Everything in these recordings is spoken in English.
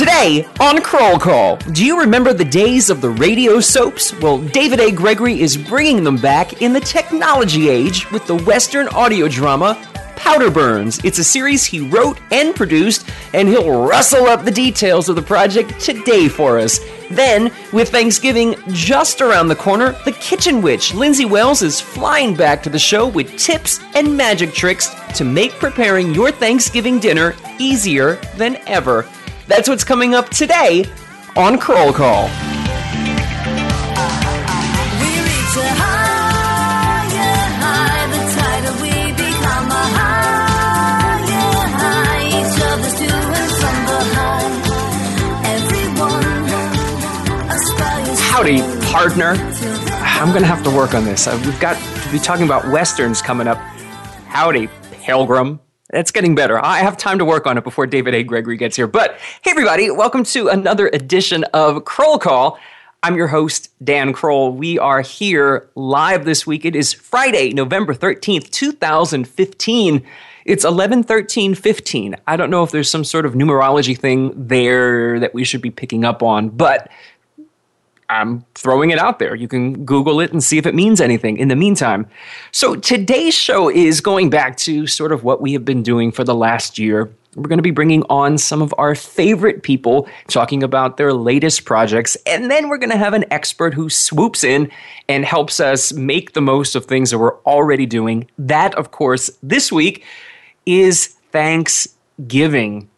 Today on Kroll Call, do you remember the days of the radio soaps? Well, David A. Gregory is bringing them back in the technology age with the Western audio drama Powder Burns. It's a series he wrote and produced, and he'll rustle up the details of the project today for us. Then, with Thanksgiving just around the corner, the Kitchen Witch, Lyndsay Wells, is flying back to the show with tips and magic tricks to make preparing your Thanksgiving dinner easier than ever. That's what's coming up today on Kroll Call. Howdy, partner. I'm going to have to work on this. Uh, we've got to be talking about westerns coming up. Howdy, pilgrim. It's getting better. I have time to work on it before David A. Gregory gets here. But hey, everybody, welcome to another edition of Kroll Call. I'm your host, Dan Kroll. We are here live this week. It is Friday, November 13th, 2015. It's 11 13 15. I don't know if there's some sort of numerology thing there that we should be picking up on, but I'm throwing it out there. You can Google it and see if it means anything in the meantime. So today's show is going back to sort of what we have been doing for the last year. We're going to be bringing on some of our favorite people, talking about their latest projects, and then we're going to have an expert who swoops in and helps us make the most of things that we're already doing. That, of course, this week is Thanksgiving.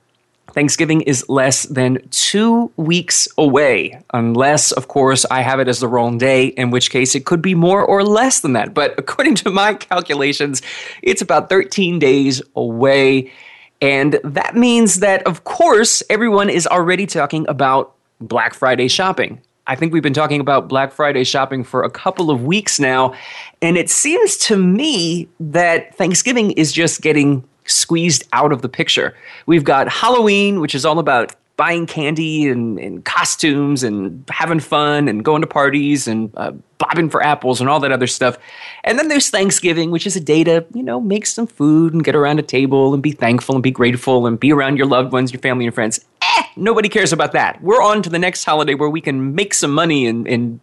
Thanksgiving is less than two weeks away, unless, of course, I have it as the wrong day, in which case it could be more or less than that. But according to my calculations, it's about 13 days away. And that means that, of course, everyone is already talking about Black Friday shopping. I think we've been talking about Black Friday shopping for a couple of weeks now. And it seems to me that Thanksgiving is just getting squeezed out of the picture. We've got Halloween, which is all about buying candy and, and costumes and having fun and going to parties and uh, bobbing for apples and all that other stuff. And then there's Thanksgiving, which is a day to, you know, make some food and get around a table and be thankful and be grateful and be around your loved ones, your family and friends. Eh, nobody cares about that. We're on to the next holiday where we can make some money and, and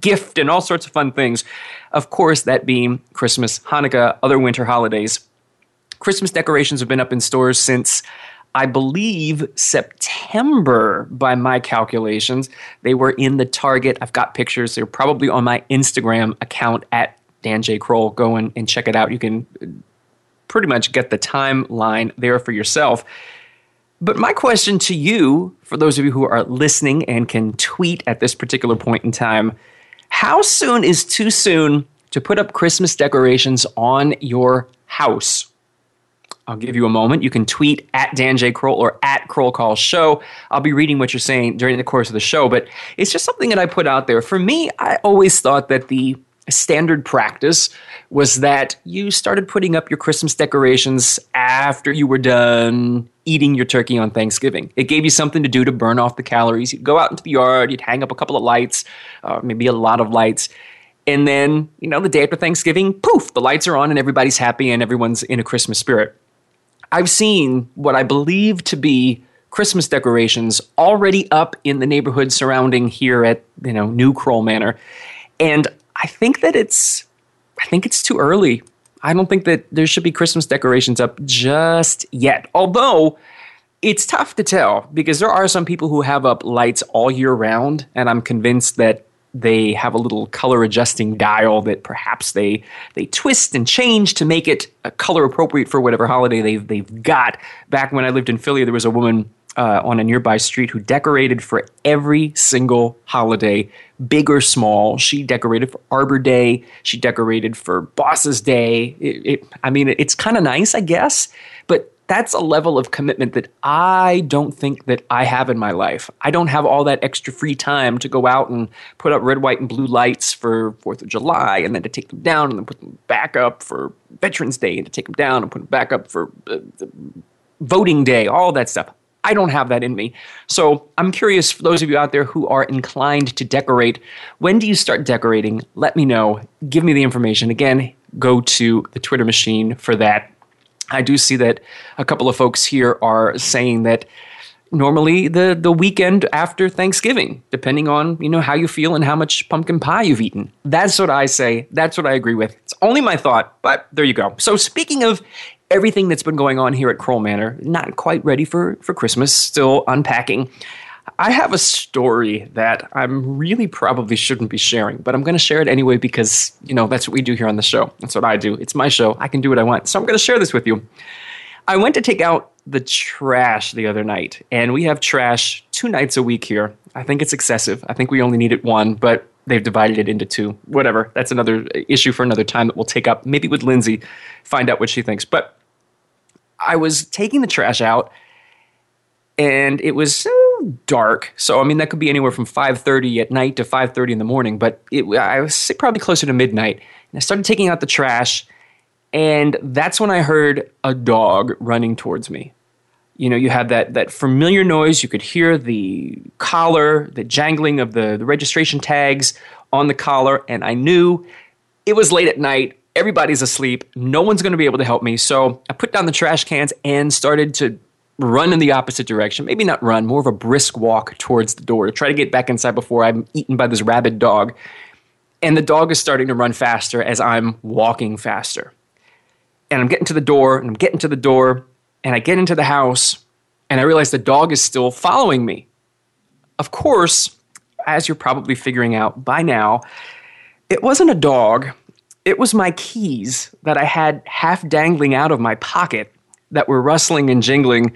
gift and all sorts of fun things. Of course, that being Christmas, Hanukkah, other winter holidays. Christmas decorations have been up in stores since I believe September by my calculations. They were in the Target. I've got pictures. They're probably on my Instagram account at Dan J. Kroll. Go and, and check it out. You can pretty much get the timeline there for yourself. But my question to you, for those of you who are listening and can tweet at this particular point in time, how soon is too soon to put up Christmas decorations on your house? I'll give you a moment. You can tweet at Dan J. Kroll or at Kroll Call Show. I'll be reading what you're saying during the course of the show, but it's just something that I put out there. For me, I always thought that the standard practice was that you started putting up your Christmas decorations after you were done eating your turkey on Thanksgiving. It gave you something to do to burn off the calories. You'd go out into the yard, you'd hang up a couple of lights, uh, maybe a lot of lights. And then, you know, the day after Thanksgiving, poof, the lights are on and everybody's happy and everyone's in a Christmas spirit. I've seen what I believe to be Christmas decorations already up in the neighborhood surrounding here at you know New Kroll Manor, and I think that it's I think it's too early. I don't think that there should be Christmas decorations up just yet. Although it's tough to tell because there are some people who have up lights all year round, and I'm convinced that they have a little color adjusting dial that perhaps they they twist and change to make it a color appropriate for whatever holiday they've they've got. Back when I lived in Philly, there was a woman uh, on a nearby street who decorated for every single holiday, big or small. She decorated for Arbor Day. She decorated for Boss's Day. It, it, I mean, it's kind of nice, I guess, but that's a level of commitment that I don't think that I have in my life. I don't have all that extra free time to go out and put up red, white, and blue lights for Fourth of July, and then to take them down and then put them back up for Veterans Day, and to take them down and put them back up for uh, voting day, all that stuff. I don't have that in me. So I'm curious for those of you out there who are inclined to decorate, when do you start decorating? Let me know. Give me the information. Again, go to the Twitter machine for that. I do see that a couple of folks here are saying that normally the the weekend after Thanksgiving, depending on you know how you feel and how much pumpkin pie you've eaten. That's what I say. That's what I agree with. It's only my thought, but there you go. So speaking of everything that's been going on here at Kroll Manor, not quite ready for for Christmas, still unpacking. I have a story that I'm really probably shouldn't be sharing, but I'm going to share it anyway because, you know, that's what we do here on the show. That's what I do. It's my show. I can do what I want. So I'm going to share this with you. I went to take out the trash the other night, and we have trash two nights a week here. I think it's excessive. I think we only need it one, but they've divided it into two. Whatever. That's another issue for another time that we'll take up, maybe with Lyndsay, find out what she thinks. But I was taking the trash out, and it was dark. So I mean, that could be anywhere from 5:30 at night to 5:30 in the morning. But it, I was probably closer to midnight, and I started taking out the trash, and that's when I heard a dog running towards me. You know, you had that that familiar noise. You could hear the collar, the jangling of the, the registration tags on the collar, and I knew it was late at night. Everybody's asleep. No one's going to be able to help me. So I put down the trash cans and started to run in the opposite direction. Maybe not run, more of a brisk walk towards the door to try to get back inside before I'm eaten by this rabid dog. And the dog is starting to run faster as I'm walking faster. And I'm getting to the door, and I'm getting to the door, and I get into the house, and I realize the dog is still following me. Of course, as you're probably figuring out by now, it wasn't a dog. It was my keys that I had half dangling out of my pocket that were rustling and jingling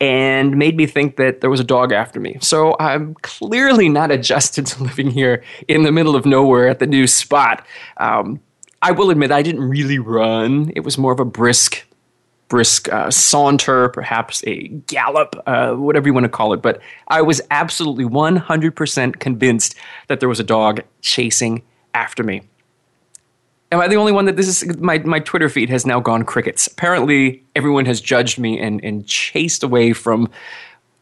and made me think that there was a dog after me. So I'm clearly not adjusted to living here in the middle of nowhere at the new spot. Um, I will admit I didn't really run. It was more of a brisk, brisk uh, saunter, perhaps a gallop, uh, whatever you want to call it. But I was absolutely 100% convinced that there was a dog chasing after me. Am I the only one that this is? My, my Twitter feed has now gone crickets. Apparently, everyone has judged me and, and chased away from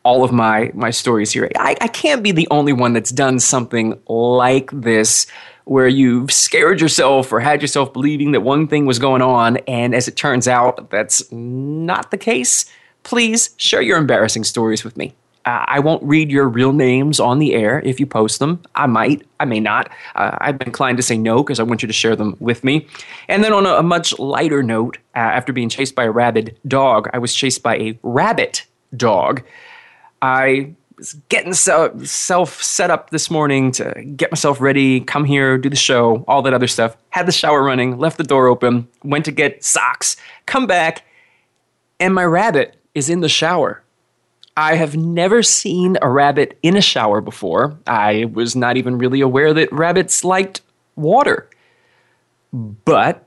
all of my, my stories here. I, I can't be the only one that's done something like this where you've scared yourself or had yourself believing that one thing was going on, and as it turns out, that's not the case. Please share your embarrassing stories with me. Uh, I won't read your real names on the air if you post them. I might, I may not. Uh, I've been inclined to say no because I want you to share them with me. And then, on a, a much lighter note, uh, after being chased by a rabid dog, I was chased by a rabbit dog. I was getting self set up this morning to get myself ready, come here, do the show, all that other stuff. Had the shower running, left the door open, went to get socks, come back, and my rabbit is in the shower I have never seen a rabbit in a shower before. I was not even really aware that rabbits liked water. But,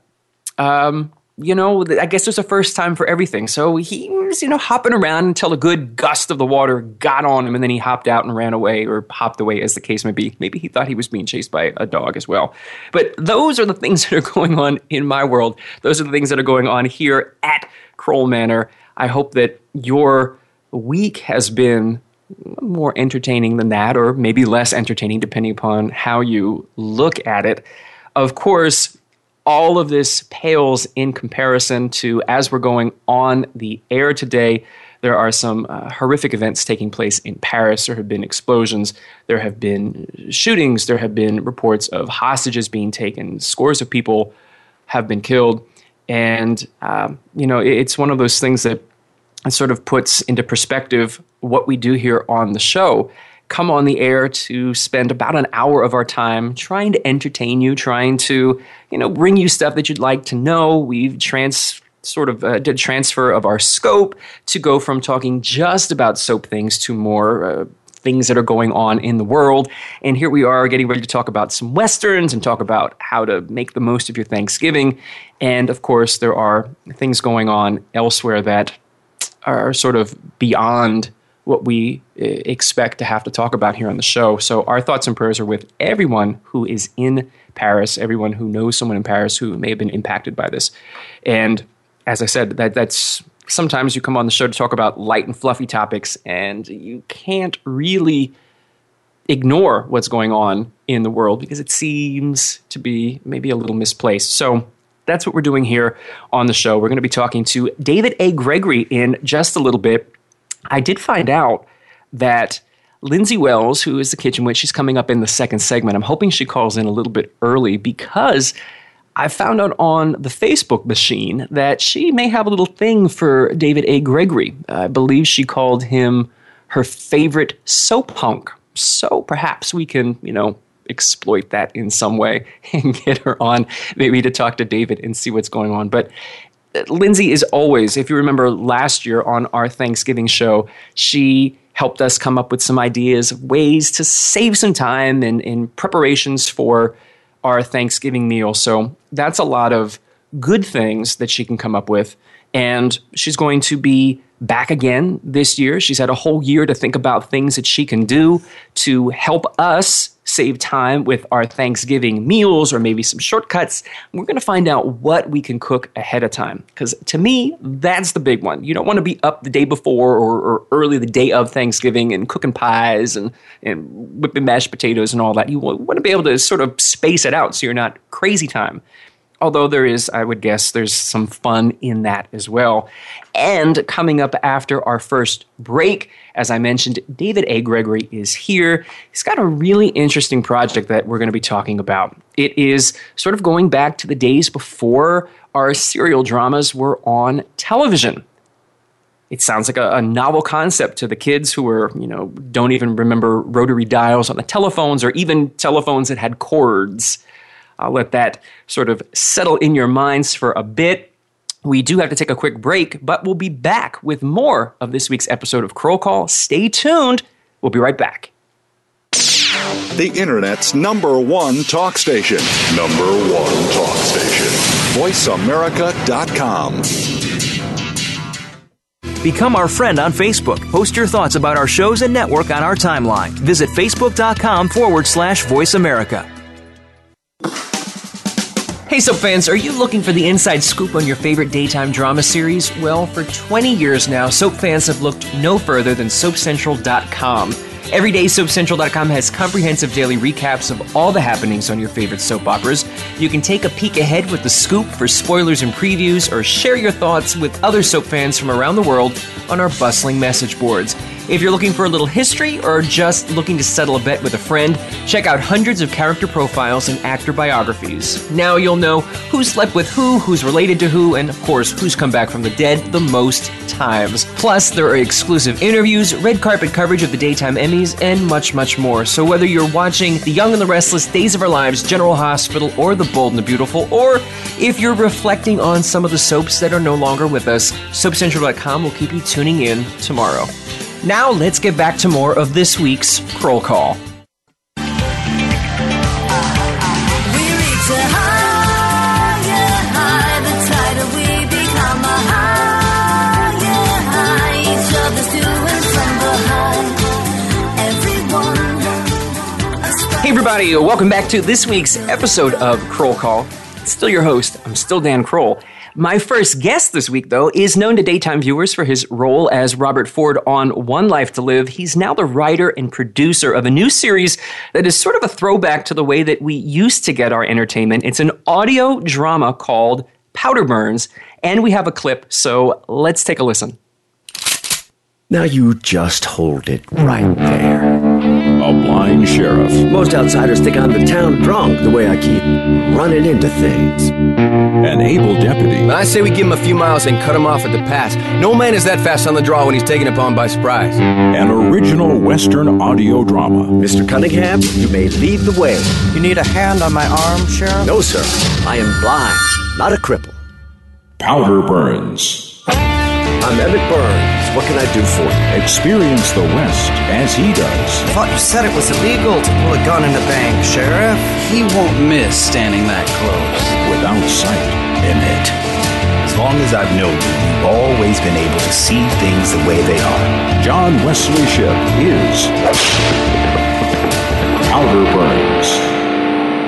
um, you know, I guess there's a first time for everything. So he was, you know, hopping around until a good gust of the water got on him and then he hopped out and ran away or hopped away, as the case may be. Maybe he thought he was being chased by a dog as well. But those are the things that are going on in my world. Those are the things that are going on here at Kroll Manor. I hope that your week has been more entertaining than that, or maybe less entertaining, depending upon how you look at it. Of course, all of this pales in comparison to as we're going on the air today. There are some uh, horrific events taking place in Paris. There have been explosions. There have been shootings. There have been reports of hostages being taken. Scores of people have been killed. And, um, you know, it's one of those things that and sort of puts into perspective what we do here on the show. Come on the air to spend about an hour of our time trying to entertain you, trying to, you know, bring you stuff that you'd like to know. We've trans sort of uh, did transfer of our scope to go from talking just about soap things to more uh, things that are going on in the world. And here we are getting ready to talk about some westerns and talk about how to make the most of your Thanksgiving. And of course, there are things going on elsewhere that are sort of beyond what we uh, expect to have to talk about here on the show. So our thoughts and prayers are with everyone who is in Paris, everyone who knows someone in Paris who may have been impacted by this. And as I said, that that's sometimes you come on the show to talk about light and fluffy topics, and you can't really ignore what's going on in the world because it seems to be maybe a little misplaced. So that's what we're doing here on the show. We're going to be talking to David A. Gregory in just a little bit. I did find out that Lyndsay Wells, who is the kitchen witch, she's coming up in the second segment. I'm hoping she calls in a little bit early because I found out on the Facebook machine that she may have a little thing for David A. Gregory. I believe she called him her favorite soap punk. So perhaps we can, you know, exploit that in some way and get her on maybe to talk to David and see what's going on. But uh, Lyndsay is always, if you remember last year on our Thanksgiving show, she helped us come up with some ideas ways to save some time in, in preparations for our Thanksgiving meal. So that's a lot of good things that she can come up with. And she's going to be back again this year. She's had a whole year to think about things that she can do to help us save time with our Thanksgiving meals or maybe some shortcuts. We're going to find out what we can cook ahead of time. Because to me, that's the big one. You don't want to be up the day before or, or, early the day of Thanksgiving and cooking pies and, and whipping mashed potatoes and all that. You want to be able to sort of space it out so you're not crazy time although there is, I would guess, there's some fun in that as well. And coming up after our first break, as I mentioned, David A. Gregory is here. He's got a really interesting project that we're going to be talking about. It is sort of going back to the days before our serial dramas were on television. It sounds like a, a, novel concept to the kids who are, you know, don't even remember rotary dials on the telephones or even telephones that had cords. I'll let that sort of settle in your minds for a bit. We do have to take a quick break, but we'll be back with more of this week's episode of Kroll Call. Stay tuned. We'll be right back. The Internet's number one talk station. Number one talk station. VoiceAmerica.com. Become our friend on Facebook. Post your thoughts about our shows and network on our timeline. Visit facebook.com forward slash voice America. Hey, Soap fans, are you looking for the inside scoop on your favorite daytime drama series? Well, for 20 years now, Soap fans have looked no further than SoapCentral.com. Every day, SoapCentral.com has comprehensive daily recaps of all the happenings on your favorite soap operas. You can take a peek ahead with the scoop for spoilers and previews, or share your thoughts with other soap fans from around the world on our bustling message boards. If you're looking for a little history or just looking to settle a bet with a friend, check out hundreds of character profiles and actor biographies. Now you'll know who's slept with who, who's related to who, and of course, who's come back from the dead the most times. Plus, there are exclusive interviews, red carpet coverage of the daytime Emmys, and much, much more. So whether you're watching The Young and the Restless, Days of Our Lives, General Hospital, or The Bold and the Beautiful, or if you're reflecting on some of the soaps that are no longer with us, SoapCentral.com will keep you tuning in tomorrow. Now let's get back to more of this week's Kroll Call. Hey everybody, welcome back to this week's episode of Kroll Call. Still your host, I'm still Dan Kroll. My first guest this week, though, is known to daytime viewers for his role as Robert Ford on One Life to Live. He's now the writer and producer of a new series that is sort of a throwback to the way that we used to get our entertainment. It's an audio drama called Powder Burns, and we have a clip, so let's take a listen. Now you just hold it right there. A blind sheriff. Most outsiders think I'm the town drunk the way I keep running into things. An able deputy. I say we give him a few miles and cut him off at the pass. No man is that fast on the draw when he's taken upon by surprise. An original Western audio drama. Mr. Cunningham, you may lead the way. You need a hand on my arm, Sheriff? No, sir. I am blind, not a cripple. Powder Burns. I'm Emmett Burns. What can I do for you? Experience the West as he does. I thought you said it was illegal to pull a gun in a bank, Sheriff. He won't miss standing that close. Without sight. Emmett, as long as I've known you, you've always been able to see things the way they are. John Wesley Shipp is Powder Burns.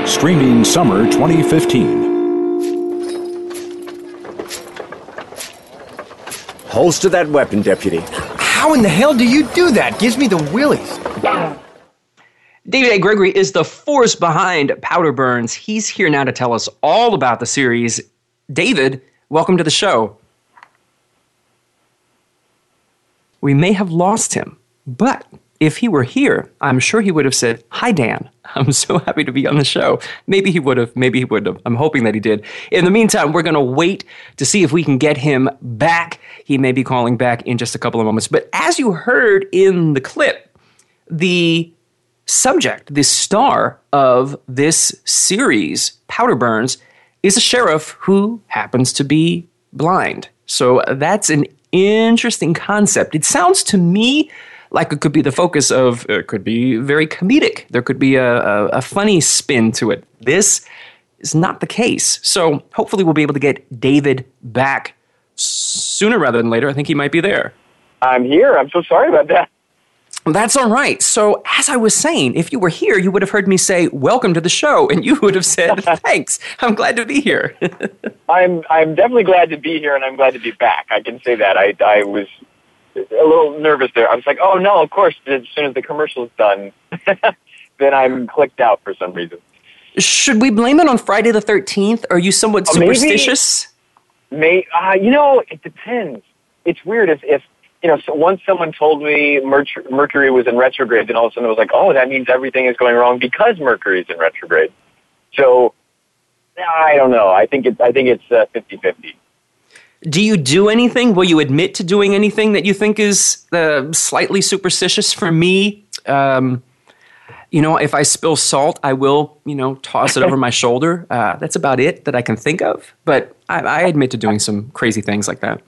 Streaming summer 2015. Holster that weapon, Deputy. How in the hell do you do that? Gives me the willies. David A. Gregory is the force behind Powder Burns. He's here now to tell us all about the series. David, welcome to the show. We may have lost him, but if he were here, I'm sure he would have said, Hi, Dan. I'm so happy to be on the show. Maybe he would have. Maybe he would have. I'm hoping that he did. In the meantime, we're going to wait to see if we can get him back. He may be calling back in just a couple of moments. But as you heard in the clip, the subject, the star of this series, Powder Burns, is a sheriff who happens to be blind. So that's an interesting concept. It sounds to me like it could be the focus of, it could be very comedic. There could be a, a, a funny spin to it. This is not the case. So hopefully we'll be able to get David back sooner rather than later. I think he might be there. I'm here. I'm so sorry about that. That's all right. So, as I was saying, if you were here, you would have heard me say, Welcome to the show, and you would have said, Thanks. I'm glad to be here. I'm I'm definitely glad to be here, and I'm glad to be back. I can say that. I I was a little nervous there. I was like, Oh no, of course. As soon as the commercial is done, then I'm clicked out for some reason. Should we blame it on Friday the 13th? Are you somewhat Uh, maybe- superstitious? May uh, you know? It depends. It's weird if if you know. So once someone told me Mercury, Mercury was in retrograde, then all of a sudden it was like, oh, that means everything is going wrong because Mercury is in retrograde. So I don't know. I think it's I think it's uh, 50-50. Do you do anything? Will you admit to doing anything that you think is uh, slightly superstitious? For me, um, you know, if I spill salt, I will, you know, toss it over my shoulder. Uh, that's about it that I can think of. But I, I admit to doing some crazy things like that.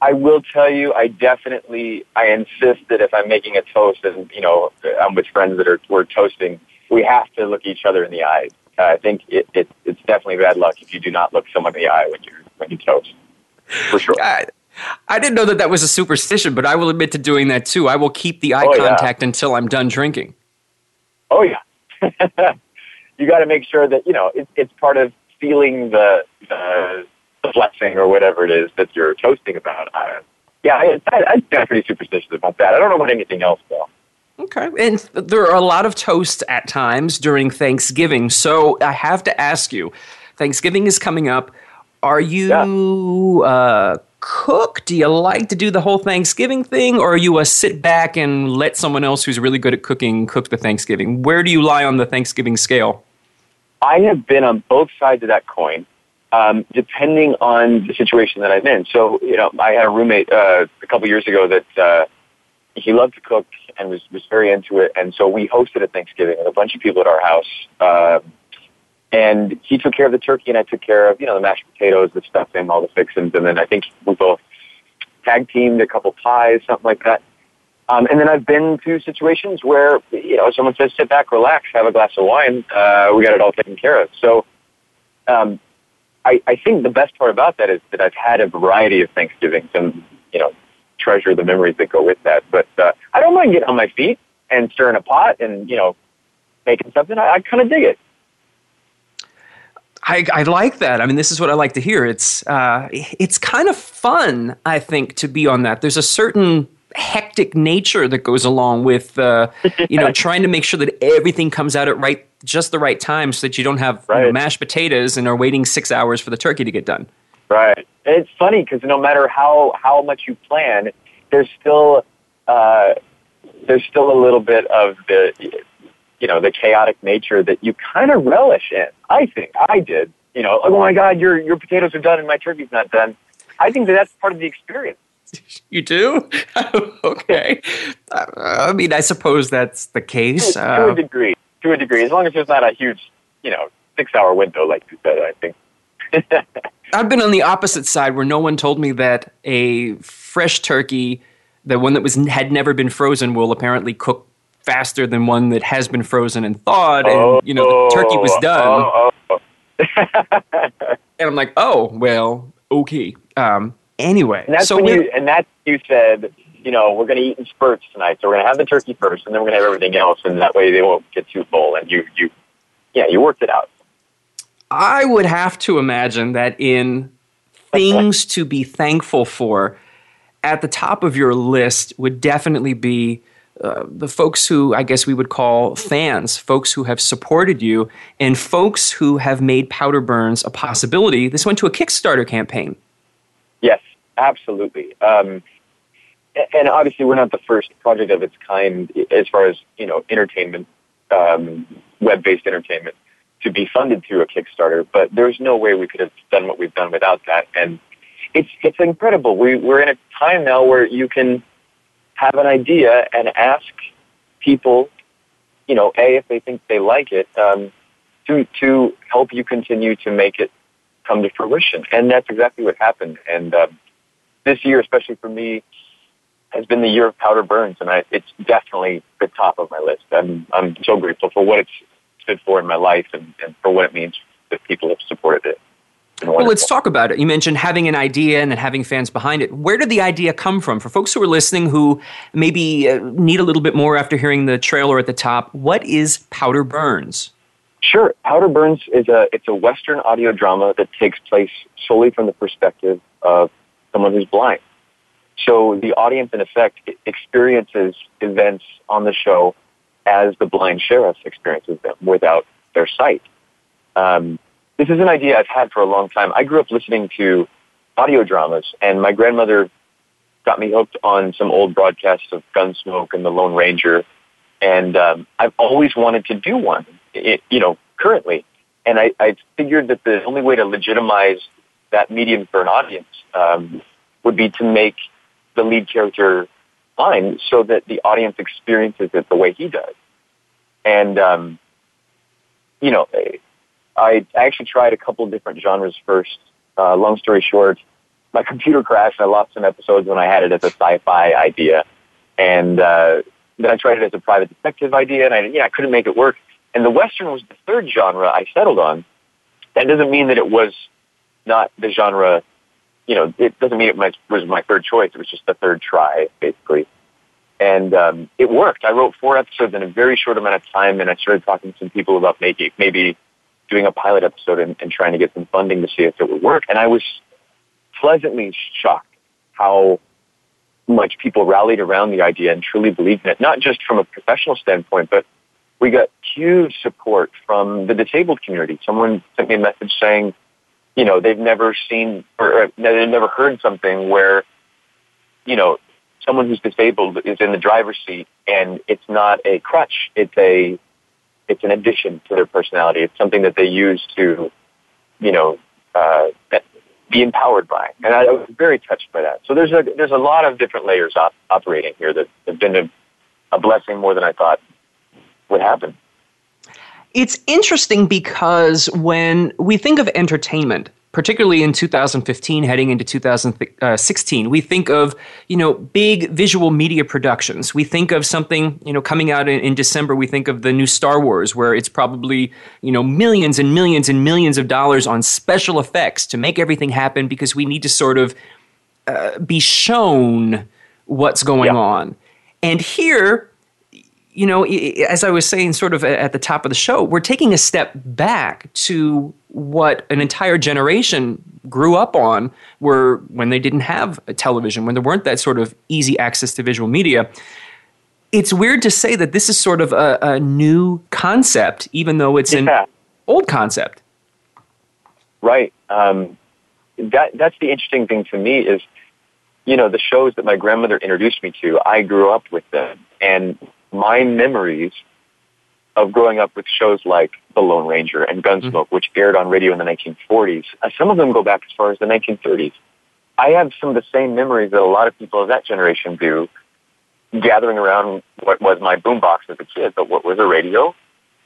I will tell you, I definitely, I insist that if I'm making a toast and, you know, I'm with friends that are, we're toasting, we have to look each other in the eyes. Uh, I think it, it, it's definitely bad luck if you do not look someone in the eye when you're when you toast. For sure. I, I didn't know that that was a superstition, but I will admit to doing that too. I will keep the eye Oh, yeah. contact until I'm done drinking. Oh yeah. you got to make sure that you know it, it's part of feeling the, the the blessing or whatever it is that you're toasting about. I, yeah, I, I, I'm pretty superstitious about that. I don't know about anything else though. Okay. And there are a lot of toasts at times during Thanksgiving. So I have to ask you Thanksgiving is coming up. Are you uh, cook? Do you like to do the whole Thanksgiving thing? Or are you a sit back and let someone else who's really good at cooking cook the Thanksgiving? Where do you lie on the Thanksgiving scale? I have been on both sides of that coin, um, depending on the situation that I'm in. So, you know, I had a roommate uh, a couple years ago that uh, he loved to cook and was was very into it, and so we hosted a Thanksgiving with a bunch of people at our house. Uh, and he took care of the turkey, and I took care of you know the mashed potatoes, the stuffing, all the fixings, and then I think we both tag teamed a couple pies, something like that. Um, and then I've been to situations where you know someone says, "Sit back, relax, have a glass of wine. Uh, we got it all taken care of." So, um, I, I think the best part about that is that I've had a variety of Thanksgivings, and you know, treasure the memories that go with that. But uh, I don't mind getting on my feet and stirring a pot, and you know, making something. I, I kind of dig it. I, I like that. I mean, this is what I like to hear. It's uh, it's kind of fun, I think, to be on that. There's a certain hectic nature that goes along with uh, you know trying to make sure that everything comes out at right just the right time, so that you don't have you know, mashed potatoes and are waiting six hours for the turkey to get done. Right. And it's funny because no matter how how much you plan, there's still uh, there's still a little bit of the you know the chaotic nature that you kind of relish in. I think I did. You know, oh my God, your your potatoes are done and my turkey's not done. I think that that's part of the experience. You do? okay. Uh, I mean, I suppose that's the case. to a Uh, degree, to a degree, as long as there's not a huge, you know, six-hour window like you said. I think. I've been on the opposite side where no one told me that a fresh turkey, the one that was had never been frozen, will apparently cook faster than one that has been frozen and thawed, and you know the turkey was Oh, done. oh, oh. And I'm like, oh well, okay. Um, anyway, And that's so when you and that's you said, you know, we're going to eat in spurts tonight. So we're going to have the turkey first, and then we're going to have everything else, and that way they won't get too full. And you, you, yeah, you worked it out. I would have to imagine that in things to be thankful for, at the top of your list would definitely be the folks who I guess we would call fans, folks who have supported you, and folks who have made Powder Burns a possibility. This went to a Kickstarter campaign. Yes, absolutely. Um, and obviously, we're not the first project of its kind as far as you know, entertainment, um, web-based entertainment, to be funded through a Kickstarter. But there's no way we could have done what we've done without that. And it's it's incredible. We we're in a time now where you can have an idea and ask people, you know, a if they think they like it, um, to to help you continue to make it come to fruition. And that's exactly what happened. And um, this year, especially for me, has been the year of Powder Burns, and I, it's definitely the top of my list. I'm I'm so grateful for what it's stood for in my life and, and for what it means that people have supported it. Well, let's talk about it. You mentioned having an idea and then having fans behind it. Where did the idea come from? For folks who are listening who maybe uh, need a little bit more after hearing the trailer at the top, what is Powder Burns? Sure. Powder Burns is a it's a Western audio drama that takes place solely from the perspective of someone who's blind. So the audience, in effect, experiences events on the show as the blind sheriff experiences them without their sight. Um, this is an idea I've had for a long time. I grew up listening to audio dramas, and my grandmother got me hooked on some old broadcasts of Gunsmoke and The Lone Ranger, and um, I've always wanted to do one. It, you know, currently, and I, I figured that the only way to legitimize that medium for an audience um, would be to make the lead character blind, so that the audience experiences it the way he does. And um, you know, I actually tried a couple of different genres first. Uh, long story short, my computer crashed. And I lost some episodes when I had it as a sci-fi idea, and uh, then I tried it as a private detective idea, and I yeah I couldn't make it work. And the western was the third genre I settled on. That doesn't mean that it was not the genre. You know, it doesn't mean it was my third choice. It was just the third try, basically. And um, it worked. I wrote four episodes in a very short amount of time, and I started talking to some people about making maybe doing a pilot episode and, and trying to get some funding to see if it would work. And I was pleasantly shocked how much people rallied around the idea and truly believed in it, not just from a professional standpoint, but we got huge support from the disabled community. Someone sent me a message saying, you know, they've never seen or, or they've never heard something where, you know, someone who's disabled is in the driver's seat and it's not a crutch. It's a, it's an addition to their personality. It's something that they use to, you know, uh, be empowered by. And I, was very touched by that. So there's a, there's a lot of different layers op- operating here that have been a, a blessing more than I thought would happen. It's interesting because when we think of entertainment, particularly in 2015 heading into 2016 we think of you know big visual media productions we think of something you know coming out in, in, december we think of the new star wars where it's probably you know millions and millions and millions of dollars on special effects to make everything happen because we need to sort of uh, be shown what's going yeah. on and here you know, as I was saying sort of at the top of the show, we're taking a step back to what an entire generation grew up on were when they didn't have a television, when there weren't that sort of easy access to visual media. It's weird to say that this is sort of a, a new concept, even though it's yeah. an old concept. Right. Um, that that's the interesting thing to me is, you know, the shows that my grandmother introduced me to. I grew up with them, and my memories of growing up with shows like The Lone Ranger and Gunsmoke, mm-hmm. which aired on radio in the 1940s, uh, some of them go back as far as the 1930s. I have some of the same memories that a lot of people of that generation do, gathering around what was my boombox as a kid, but what was a radio.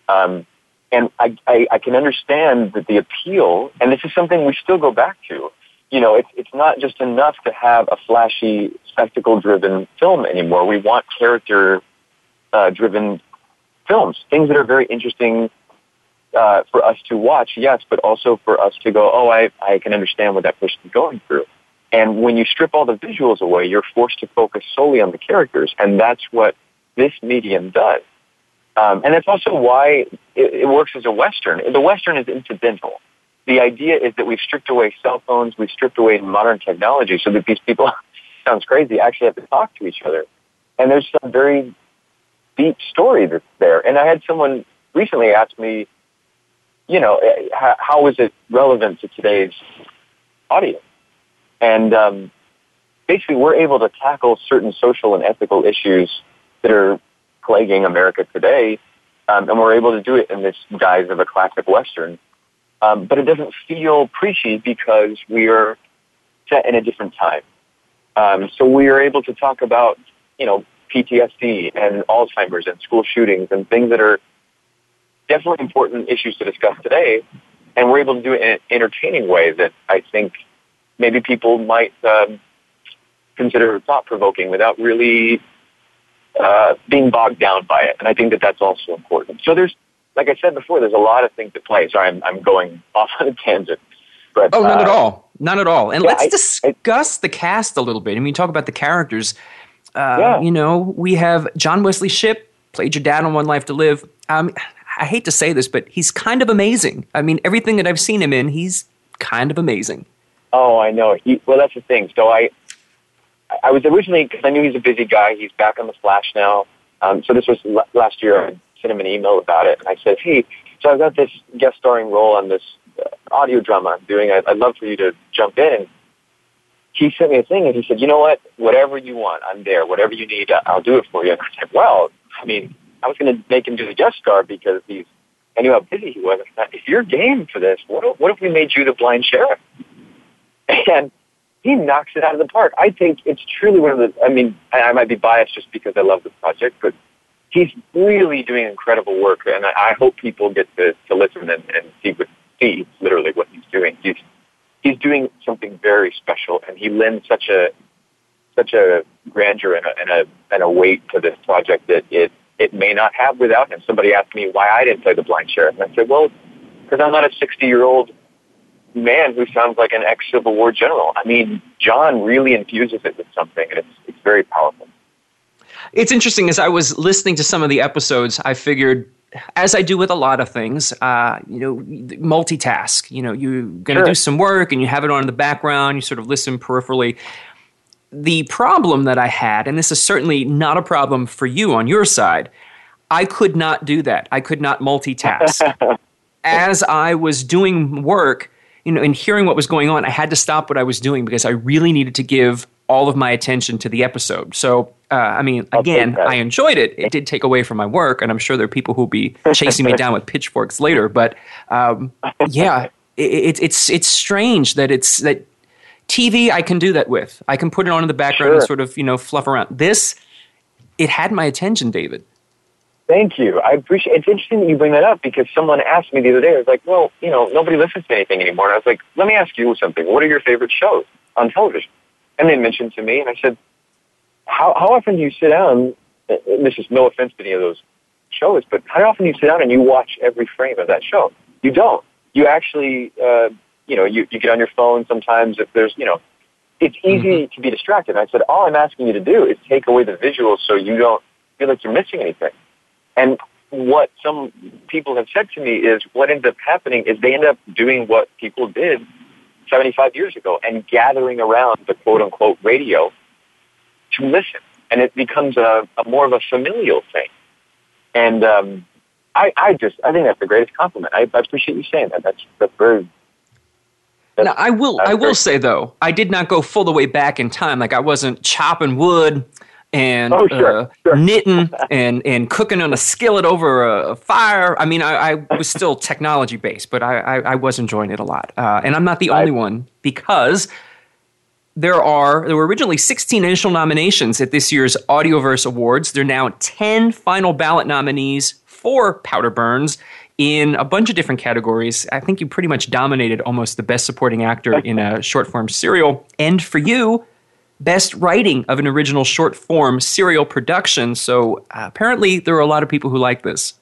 Um, And I, I, I can understand that the appeal, and this is something we still go back to. You know, it's, it's not just enough to have a flashy, spectacle-driven film anymore. We want character-driven films, things that are very interesting uh, for us to watch, yes, but also for us to go, oh, I, I can understand what that person's going through. And when you strip all the visuals away, you're forced to focus solely on the characters, and that's what this medium does. Um, and that's also why it, it works as a Western. The Western is incidental. The idea is that we've stripped away cell phones, we've stripped away modern technology so that these people, sounds crazy, actually have to talk to each other. And there's some very deep story that's there. And I had someone recently ask me, you know, how, how is it relevant to today's audience? And um, basically, we're able to tackle certain social and ethical issues that are plaguing America today, um, and we're able to do it in this guise of a classic Western. Um, but it doesn't feel preachy because we are set in a different time. Um, so we are able to talk about, you know, PTSD and Alzheimer's and school shootings and things that are definitely important issues to discuss today. And we're able to do it in an entertaining way that I think maybe people might um, consider thought provoking without really uh, being bogged down by it. And I think that that's also important. So there's, like I said before, there's a lot of things at play. Sorry, I'm, I'm going off on a tangent. But, oh, not uh, at all. Not at all. And yeah, let's I- discuss the cast a little bit. I mean, talk about the characters. Uh, Yeah. You know, we have John Wesley Shipp, played your dad on One Life to Live. Um, I hate to say this, but he's kind of amazing. I mean, everything that I've seen him in, he's kind of amazing. Oh, I know. He, well, that's the thing. So I, I was originally because I knew he's a busy guy. He's back on the Flash now. Um, so this was l- last year. I sent him an email about it, and I said, "Hey, so I've got this guest starring role on this uh, audio drama I'm doing. I'd, I'd love for you to jump in." He sent me a thing, and he said, "You know what? Whatever you want, I'm there. Whatever you need, I'll do it for you." And I said, "Well, I mean, I was going to make him do the guest star because he's." I knew how busy he was. I thought, if you're game for this, what what if we made you the blind sheriff? And he knocks it out of the park. I think it's truly one of the. I mean, I, I might be biased just because I love the project, but he's really doing incredible work, and I, I hope people get to, to listen and, and see what see literally what he's doing. He's he's doing something very special, and he lends such a such a grandeur and a and a, and a weight to this project that it it may not have without him. Somebody asked me why I didn't play the blind sheriff, and I said, well, because I'm not a 60 year old man who sounds like an ex Civil War general. I mean, John really infuses it with something, and it's it's very powerful. It's interesting as I was listening to some of the episodes, I figured, as I do with a lot of things, uh, you know, multitask. You know, you're going to Sure. do some work and you have it on in the background. You sort of listen peripherally. The problem that I had, and this is certainly not a problem for you on your side, I could not do that. I could not multitask. as I was doing work, you know, and hearing what was going on, I had to stop what I was doing because I really needed to give all of my attention to the episode. So, uh, I mean, again, I enjoyed it. It did take away from my work, and I'm sure there are people who'll be chasing me down with pitchforks later. But um, yeah, it, it, it's it's strange that it's that TV I can do that with. I can put it on in the background and sort of you know fluff around. This, it had my attention, David. Thank you. I appreciate. It's interesting that you bring that up because someone asked me the other day. I was like, "Well, you know, nobody listens to anything anymore." And I was like, "Let me ask you something. What are your favorite shows on television?" And they mentioned to me, and I said, "How how often do you sit down?" And this is no offense to any of those shows, but how often do you sit down and you watch every frame of that show? You don't. You actually, uh, you know, you you get on your phone sometimes if there's, you know, it's easy to be distracted. And I said, all I'm asking you to do is take away the visuals so you don't feel like you're missing anything. And what some people have said to me is what ends up happening is they end up doing what people did 75 years ago and gathering around the quote unquote radio to listen. And it becomes a, a more of a familial thing. And um, I, I just, I think that's the greatest compliment. I, I appreciate you saying that. That's, that's very, Now, I will. I will say though, I did not go full the way back in time. Like I wasn't chopping wood and Oh, sure, uh, knitting and and cooking on a skillet over a, a fire. I mean, I, I was still technology based, but I, I, I was enjoying it a lot. Uh, and I'm not the only one because there are there were originally 16 initial nominations at this year's Audioverse Awards. There are now 10 final ballot nominees for Powder Burns. in a bunch of different categories. I think you pretty much dominated almost the best supporting actor in a short form serial. And for you, best writing of an original short form serial production. So uh, apparently, there are a lot of people who like this.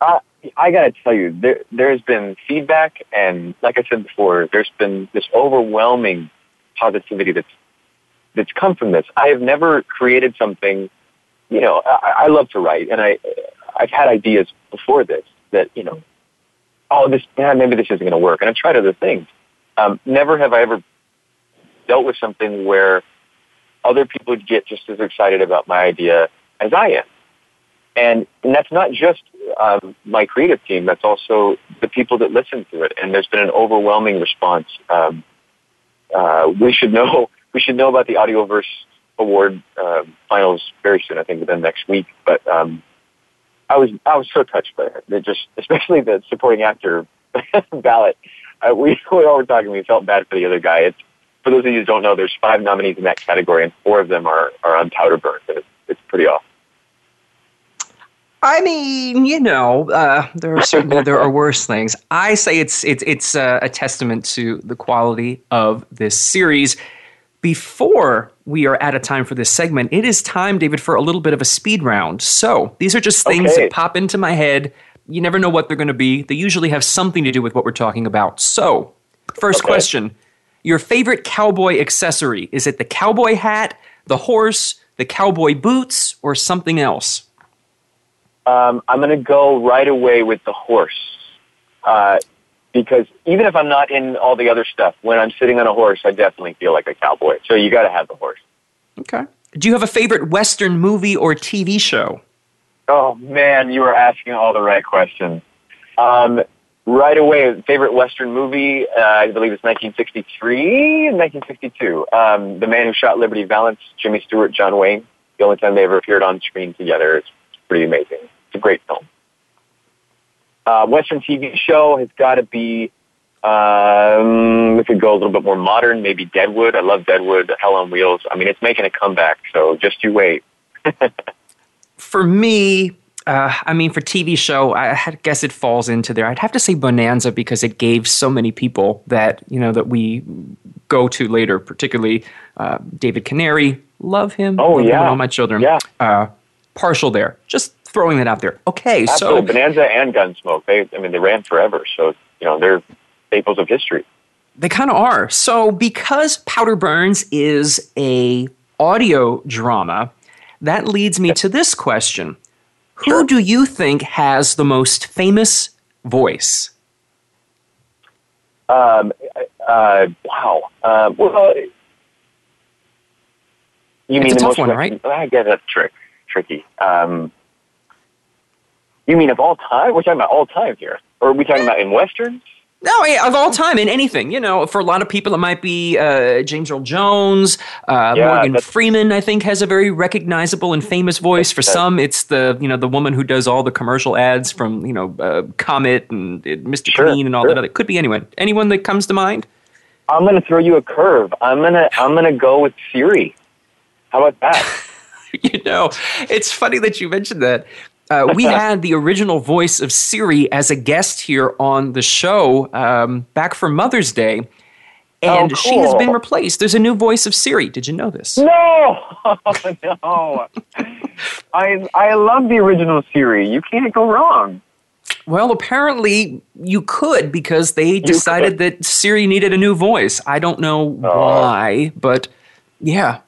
Uh, I got to tell you, there, there's been feedback, and like I said before, there's been this overwhelming positivity that's that's come from this. I have never created something. You know, I, I love to write, and I I've had ideas before this that you know, oh, this yeah, maybe this isn't going to work, and I've tried other things. Um, never have I ever dealt with something where other people get just as excited about my idea as I am. And, and that's not just um, my creative team, that's also the people that listen to it. And there's been an overwhelming response. Um, uh, we should know we should know about the Audioverse Award uh, finals very soon. I think within next week. But um, I was I was so touched by it. it just especially the supporting actor ballot. Uh, we, we all were talking. We felt bad for the other guy. It's for those of you who don't know, there's five nominees in that category, and four of them are, are on powder burns, and it's, it's pretty awesome. I mean, you know, uh, there are certainly there are worse things. I say it's it's it's uh, a testament to the quality of this series. Before we are out of time for this segment, it is time, David, for a little bit of a speed round. So these are just things okay. that pop into my head. You never know what they're going to be. They usually have something to do with what we're talking about. So, first okay. question your favorite cowboy accessory. Is it the cowboy hat, the horse, the cowboy boots, or something else? Um, I'm going to go right away with the horse. Uh, because even if I'm not in all the other stuff, when I'm sitting on a horse, I definitely feel like a cowboy. So you got to have the horse. Okay. Do you have a favorite Western movie or TV show? Oh man, you are asking all the right questions. Um, right away, favorite Western movie, uh, I believe it's 1963 1962. Um, the Man Who Shot Liberty Valance, Jimmy Stewart, John Wayne. The only time they ever appeared on screen together. It's pretty amazing. It's a great film. Uh, Western TV show has got to be, um, we could go a little bit more modern, maybe Deadwood. I love Deadwood, Hell on Wheels. I mean, it's making a comeback, so just you wait. For me, uh, I mean, for TV show, I guess it falls into there. I'd have to say Bonanza because it gave so many people that you know that we go to later, particularly uh, David Canary. Love him. Oh love yeah, all my children. Yeah. Uh, partial there. Just throwing that out there. Okay, Absolutely. so Bonanza and Gunsmoke. They, I mean, they ran forever, so you know they're staples of history. They kind of are. So because Powder Burns is a audio drama, that leads me to this question. Who do you think has the most famous voice? Um, uh, wow. Uh, well, you it's mean a the tough most one, right? I guess that's trick, tricky. Um, you mean of all time? We're talking about all time here, or are we talking about in westerns? No, yeah, of all time in anything. You know, for a lot of people, it might be uh, James Earl Jones. Uh, Yeah, Morgan Freeman, I think, has a very recognizable and famous voice. For some, it's the you know the woman who does all the commercial ads from you know uh, Comet and uh, Mr. Sure, Clean and all sure. that. Other. It could be anyone. Anyone that comes to mind. I'm going to throw you a curve. I'm to I'm going to go with Siri. How about that? you know, it's funny that you mentioned that. Uh, we had the original voice of Siri as a guest here on the show um, back for Mother's Day, and Oh, she has been replaced. There's a new voice of Siri. Did you know this? No, no. I I love the original Siri. You can't go wrong. Well, apparently you could because they decided that Siri needed a new voice. I don't know why, but yeah,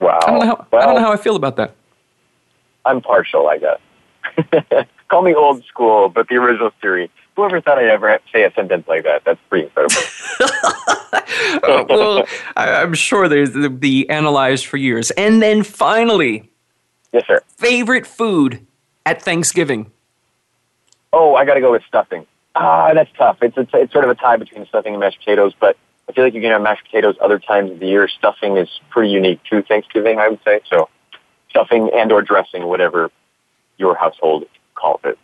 Wow. I don't know how, I don't know how I feel about that. I'm partial, I guess. Call me old school, but the original Siri. Whoever thought I'd ever say a sentence like that? That's pretty incredible. Uh, well, I, I'm sure there's the, be analyzed for years. And then finally, yes, sir. Favorite food at Thanksgiving. Oh, I got to go with stuffing. Ah, that's tough. It's, it's it's sort of a tie between stuffing and mashed potatoes, but I feel like you can have mashed potatoes other times of the year. Stuffing is pretty unique to Thanksgiving, I would say. So, stuffing and or dressing, whatever your household calls it.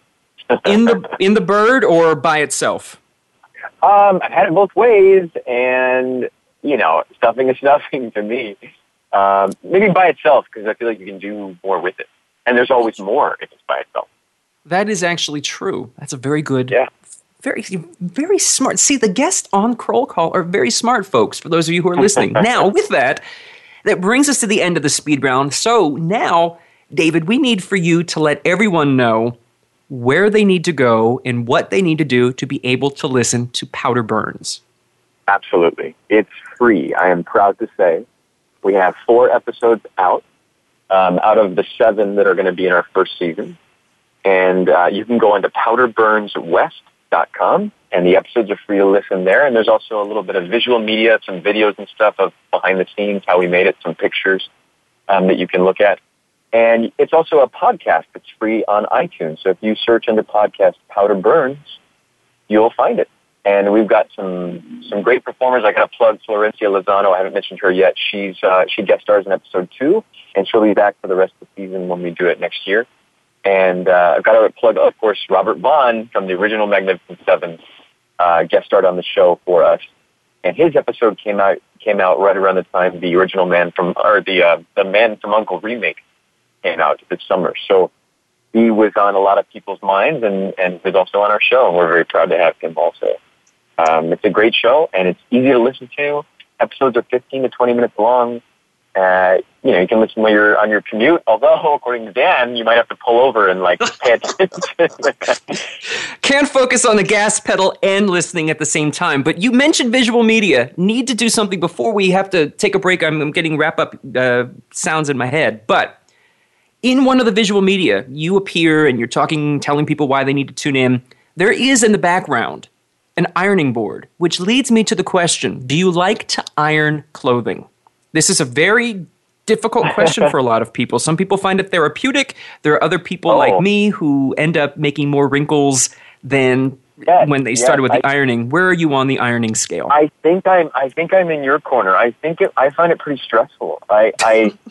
in the in the bird or by itself? Um, I've had it both ways, and you know, stuffing is stuffing to me. Um, maybe by itself because I feel like you can do more with it, and there's always more if it's by itself. That is actually true. That's a very good. Yeah. Very, very smart. See, the guests on Kroll Call are very smart folks. For those of you who are listening, now with that, that brings us to the end of the speed round. So now, David, we need for you to let everyone know where they need to go and what they need to do to be able to listen to Powder Burns. Absolutely. It's free. I am proud to say we have four episodes out um, out of the seven that are going to be in our first season. And uh, you can go into powderburnswest.com and the episodes are free to listen there. And there's also a little bit of visual media, some videos and stuff of behind the scenes, how we made it, some pictures um, that you can look at. And it's also a podcast that's free on iTunes. So if you search under podcast Powder Burns, you'll find it. And we've got some some great performers. I got to plug Florencia Lozano. I haven't mentioned her yet. She's uh, she guest stars in episode two, and she'll be back for the rest of the season when we do it next year. And uh, I've got to plug, of course, Robert Vaughn from the original Magnificent Seven, uh, guest starred on the show for us. And his episode came out came out right around the time the original Man from or the uh, the Man from Uncle remake came out this summer. So he was on a lot of people's minds and and was also on our show, and we're very proud to have him also. Um, it's a great show, and it's easy to listen to. Episodes are 15 to 20 minutes long. Uh, you know, you can listen while you're on your commute. Although, according to Dan, you might have to pull over and like pay attention. Can't focus on the gas pedal and listening at the same time. But you mentioned visual media. Need to do something before we have to take a break. I'm, I'm getting wrap up uh, sounds in my head. But in one of the visual media, you appear and you're talking, telling people why they need to tune in. There is in the background an ironing board, which leads me to the question Do you like to iron clothing? This is a very difficult question for a lot of people. Some people find it therapeutic. There are other people oh. like me who end up making more wrinkles than yes, when they started with the I, ironing. Where are you on the ironing scale? I think I'm. I think I'm in your corner. I think it, I find it pretty stressful. I. I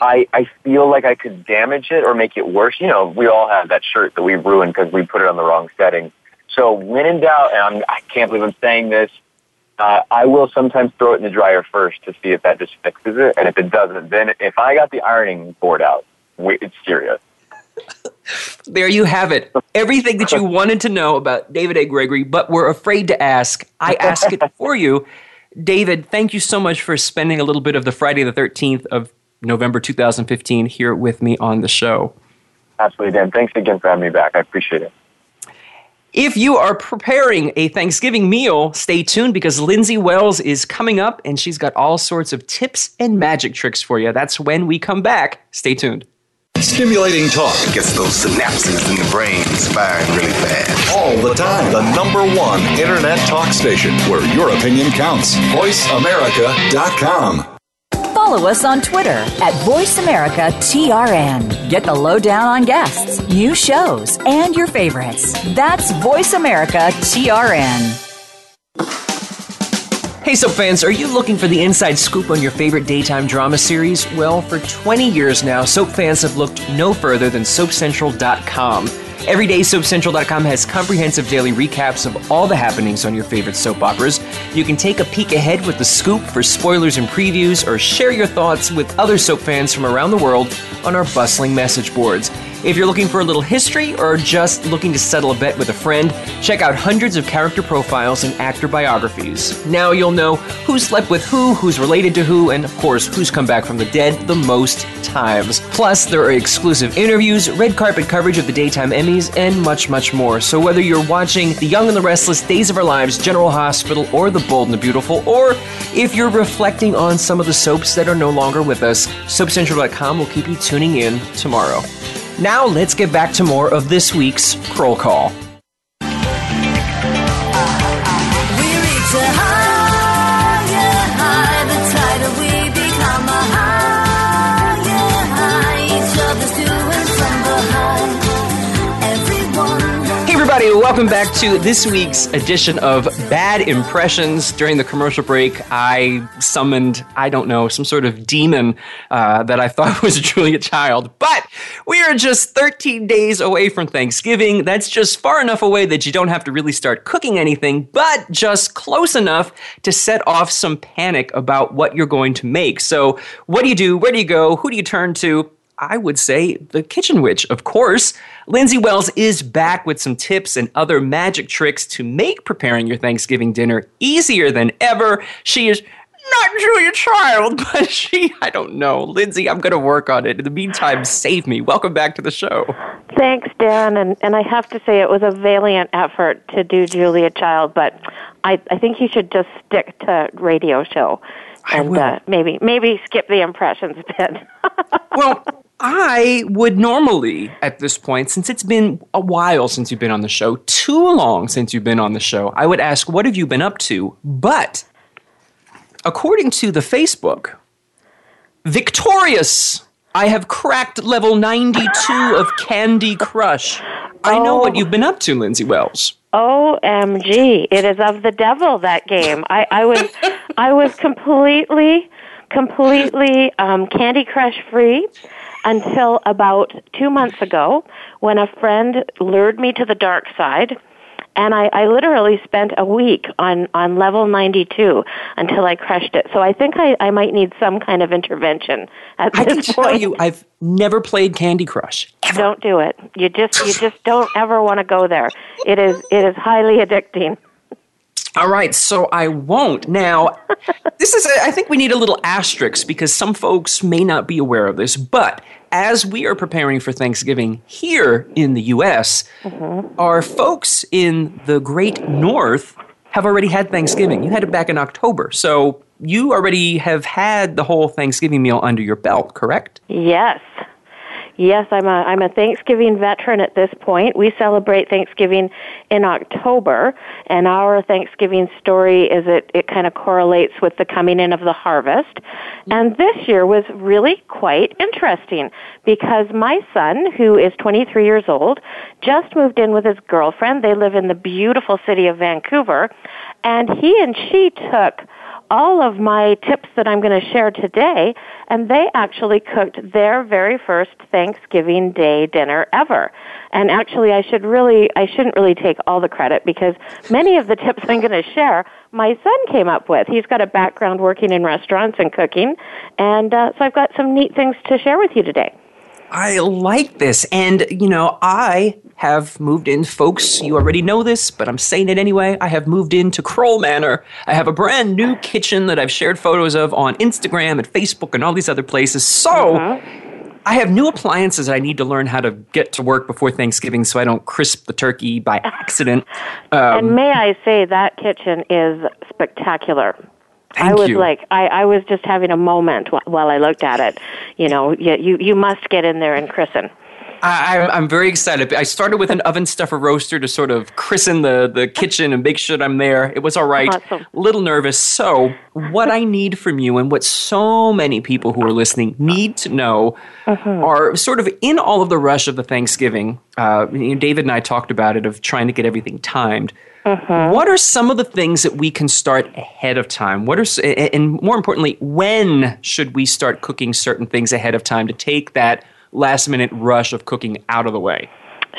I, I feel like I could damage it or make it worse. You know, we all have that shirt that we've ruined because we put it on the wrong setting. So when in doubt, and I'm, I can't believe I'm saying this, uh, I will sometimes throw it in the dryer first to see if that just fixes it. And if it doesn't, then if I got the ironing board out, it's serious. there you have it. Everything that you wanted to know about David A. Gregory, but were afraid to ask. I ask it for you. David, thank you so much for spending a little bit of the Friday the 13th of November 2015 here with me on the show. Absolutely, Dan. Thanks again for having me back. I appreciate it. If you are preparing a Thanksgiving meal, stay tuned because Lyndsay Wells is coming up and she's got all sorts of tips and magic tricks for you. That's when we come back. Stay tuned. Stimulating talk gets those synapses in the brain firing really fast. All the time. The number one internet talk station where your opinion counts. VoiceAmerica.com. Follow us on Twitter at VoiceAmericaTRN. Get the lowdown on guests, new shows, and your favorites. That's VoiceAmericaTRN. Hey, Soap fans, are you looking for the inside scoop on your favorite daytime drama series? Well, for 20 years now, Soap fans have looked no further than SoapCentral.com. Every day, SoapCentral.com has comprehensive daily recaps of all the happenings on your favorite soap operas. You can take a peek ahead with the scoop for spoilers and previews, or share your thoughts with other soap fans from around the world on our bustling message boards. If you're looking for a little history or just looking to settle a bet with a friend, check out hundreds of character profiles and actor biographies. Now you'll know who slept with who, who's related to who, and of course, who's come back from the dead the most times. Plus, there are exclusive interviews, red carpet coverage of the daytime Emmys, and much, much more. So whether you're watching The Young and the Restless, Days of Our Lives, General Hospital, or The Bold and the Beautiful, or if you're reflecting on some of the soaps that are no longer with us, SoapCentral.com will keep you tuning in tomorrow. Now let's get back to more of this week's Kroll Call. Welcome back to this week's edition of Bad Impressions. During the commercial break, I summoned, I don't know, some sort of demon uh, that I thought was Julia Child. But we are just 13 days away from Thanksgiving. That's just far enough away that you don't have to really start cooking anything, but just close enough to set off some panic about what you're going to make. So, what do you do? Where do you go? Who do you turn to? I would say the kitchen witch, of course. Lyndsay Wells is back with some tips and other magic tricks to make preparing your Thanksgiving dinner easier than ever. She is not Julia Child, but she, I don't know. Lyndsay, I'm going to work on it. In the meantime, save me. Welcome back to the show. Thanks, Dan. And, and I have to say, it was a valiant effort to do Julia Child, but I, I think you should just stick to radio show and uh, maybe maybe skip the impressions bit. well, I would normally at this point, since it's been a while since you've been on the show, too long since you've been on the show, I would ask, what have you been up to? But according to the Facebook, victorious. I have cracked level 92 of Candy Crush. I know what you've been up to, Lyndsay Wells. OMG. It is of the devil, that game. I, I was I was completely, completely um, Candy Crush free until about two months ago when a friend lured me to the dark side and I, I literally spent a week on, on level 92 until I crushed it. So I think I, I might need some kind of intervention at I this can point. tell you, I've never played Candy Crush. Ever. Don't do it. You just you just don't ever want to go there. It is it is highly addicting. All right, so I won't. Now, this is, a, I think we need a little asterisk because some folks may not be aware of this, but as we are preparing for Thanksgiving here in the U.S., mm-hmm. our folks in the great north have already had Thanksgiving. You had it back in October. So you already have had the whole Thanksgiving meal under your belt, correct? Yes. Yes, I'm a I'm a Thanksgiving veteran at this point. We celebrate Thanksgiving in October, and our Thanksgiving story is it it kind of correlates with the coming in of the harvest. And this year was really quite interesting because my son, who is 23 years old, just moved in with his girlfriend. They live in the beautiful city of Vancouver, and he and she took all of my tips that I'm going to share today, and they actually cooked their very first Thanksgiving Day dinner ever. And actually, I should really, I shouldn't really take all the credit because many of the tips I'm going to share, my son came up with. He's got a background working in restaurants and cooking, and uh, so I've got some neat things to share with you today. I like this. And, you know, I have moved in. Folks, you already know this, but I'm saying it anyway. I have moved into Kroll Manor. I have a brand new kitchen that I've shared photos of on Instagram and Facebook and all these other places. So. Uh-huh. I have new appliances I need to learn how to get to work before Thanksgiving so I don't crisp the turkey by accident. Um, and may I say, that kitchen is spectacular. Thank I was you. like, I, I was just having a moment while I looked at it. You know, you, you, you must get in there and christen. I, I'm very excited. I started with an oven stuffer roaster to sort of christen the, the kitchen and make sure that I'm there. It was all right. Awesome. A little nervous. So, what I need from you and what so many people who are listening need to know uh-huh. are sort of in all of the rush of the Thanksgiving. Uh, you know, David and I talked about it of trying to get everything timed. Uh-huh. What are some of the things that we can start ahead of time? What are and more importantly, when should we start cooking certain things ahead of time to take that last minute rush of cooking out of the way?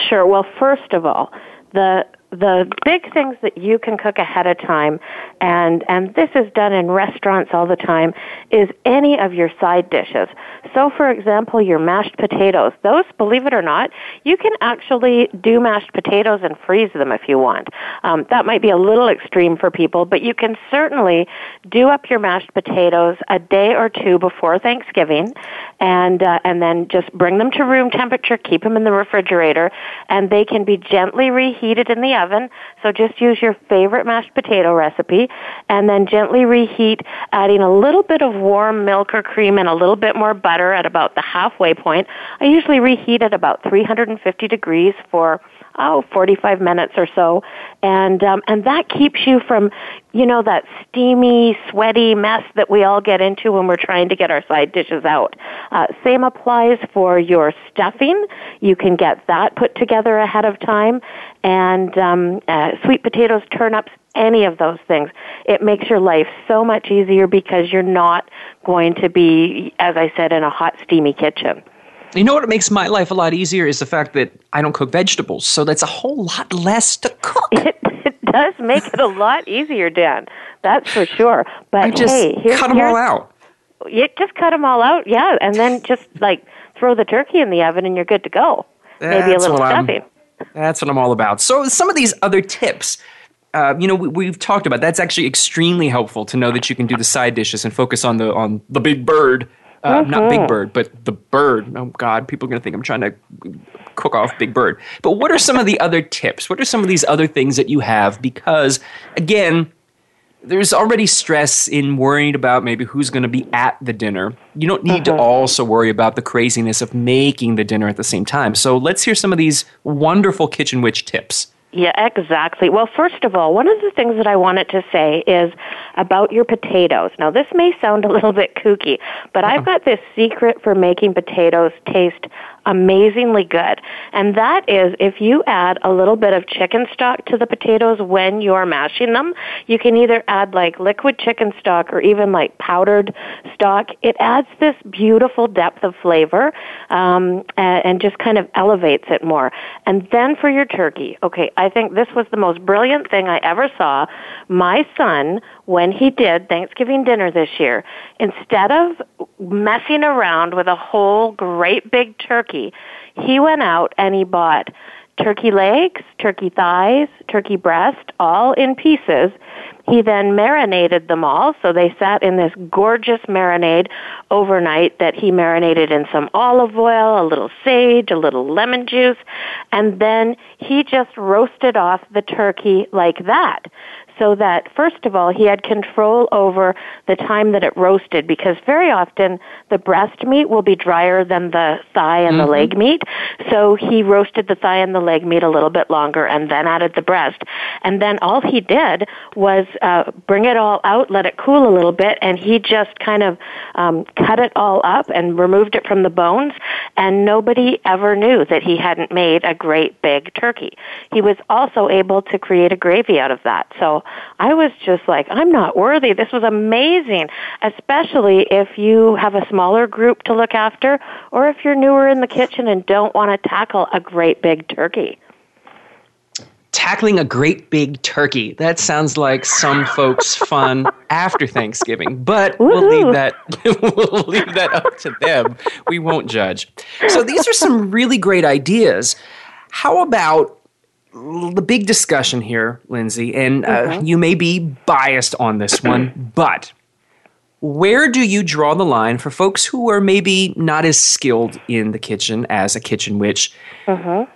Sure. Well, first of all, the the big things that you can cook ahead of time and and this is done in restaurants all the time is any of your side dishes. So for example your mashed potatoes. Those believe it or not you can actually do mashed potatoes and freeze them if you want. Um, that might be a little extreme for people but you can certainly do up your mashed potatoes a day or two before thanksgiving and uh, and then just bring them to room temperature keep them in the refrigerator and they can be gently reheated in the oven. So just use your favorite mashed potato recipe and then gently reheat, adding a little bit of warm milk or cream and a little bit more butter at about the halfway point. I usually reheat at about 350 degrees for oh 45 minutes or so. And um, and that keeps you from you know that steamy sweaty mess that we all get into when we're trying to get our side dishes out. Uh, same applies for your stuffing. You can get that put together ahead of time. And um, uh, sweet potatoes turnips any of those things. It makes your life so much easier because you're not going to be as i said in a hot steamy kitchen you know what makes my life a lot easier is the fact that I don't cook vegetables, so that's a whole lot less to cook. It, it does make it a lot easier, Dan. That's for sure. But I just hey, here, cut them all out. You just cut them all out, yeah, and then just like throw the turkey in the oven and you're good to go. Maybe a little what I'm- stuffing. That's what I'm all about. So, some of these other tips, uh, you know, we, we've talked about. That's actually extremely helpful to know that you can do the side dishes and focus on the on the big bird, uh, not Big Mhm. Bird, but the bird. Oh God, people are going to think I'm trying to cook off Big Bird. But what are some of the other tips? What are some of these other things that you have? Because again. There's already stress in worrying about maybe who's going to be at the dinner. You don't need to also worry about the craziness of making the dinner at the same time. So let's hear some of these wonderful kitchen witch tips. Yeah, exactly. Well, first of all, one of the things that I wanted to say is about your potatoes. Now, this may sound a little bit kooky, but I've got this secret for making potatoes taste amazingly good. And that is if you add a little bit of chicken stock to the potatoes when you're mashing them, you can either add like liquid chicken stock or even like powdered stock. It adds this beautiful depth of flavor um, and, and just kind of elevates it more. And then for your turkey, okay, I think this was the most brilliant thing I ever saw. My son, when he did Thanksgiving dinner this year, instead of messing around with a whole great big turkey, he went out and he bought turkey legs, turkey thighs, turkey breast, all in pieces. He then marinated them all, so they sat in this gorgeous marinade overnight that he marinated in some olive oil, a little sage, a little lemon juice, and then he just roasted off the turkey like that so that first of all he had control over the time that it roasted because very often the breast meat will be drier than the thigh and the Mhm. leg meat. So he roasted the thigh and the leg meat a little bit longer and then added the breast. And then all he did was uh, bring it all out let it cool a little bit and he just kind of um, cut it all up and removed it from the bones. And nobody ever knew that he hadn't made a great big turkey. He was also able to create a gravy out of that. So I was just like, I'm not worthy. This was amazing, especially if you have a smaller group to look after or if you're newer in the kitchen and don't want to tackle a great big turkey. Tackling a great big turkey. That sounds like some folks' fun after Thanksgiving, but we'll leave that we'll leave that up to them. We won't judge. So these are some really great ideas. How about the big discussion here, Lyndsay, and uh, you may be biased on this one, but where do you draw the line for folks who are maybe not as skilled in the kitchen as a kitchen witch? Mm-hmm.